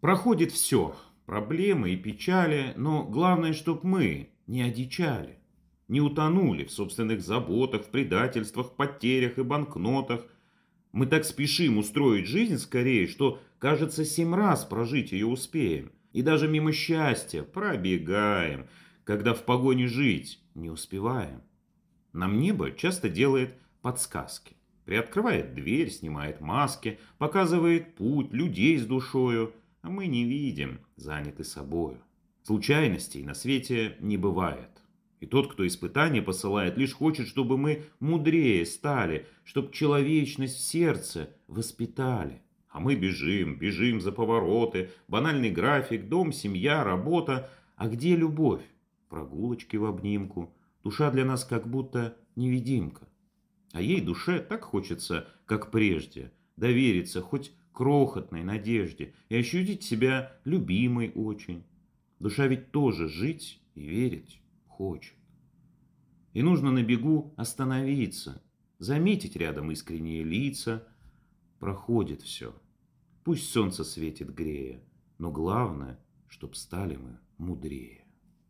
Проходит все, проблемы и печали, но главное, чтоб мы не одичали, не утонули в собственных заботах, в предательствах, потерях и банкнотах. Мы так спешим устроить жизнь скорее, что, кажется, семь раз прожить ее успеем. И даже мимо счастья пробегаем, когда в погоне жить не успеваем. Нам небо часто делает подсказки. Приоткрывает дверь, снимает маски, показывает путь, людей с душою, а мы не видим, заняты собою. Случайностей на свете не бывает. И тот, кто испытания посылает, лишь хочет, чтобы мы мудрее стали, чтоб человечность в сердце воспитали. А мы бежим, бежим за повороты, банальный график, дом, семья, работа. А где любовь? Прогулочки в обнимку. Душа для нас как будто невидимка. А ей душе так хочется, как прежде, довериться хоть крохотной надежде и ощутить себя любимой очень. Душа ведь тоже жить и верить хочет. И нужно на бегу остановиться, заметить рядом искренние лица. Проходит все. Пусть солнце светит грея, но главное, чтоб стали мы мудрее.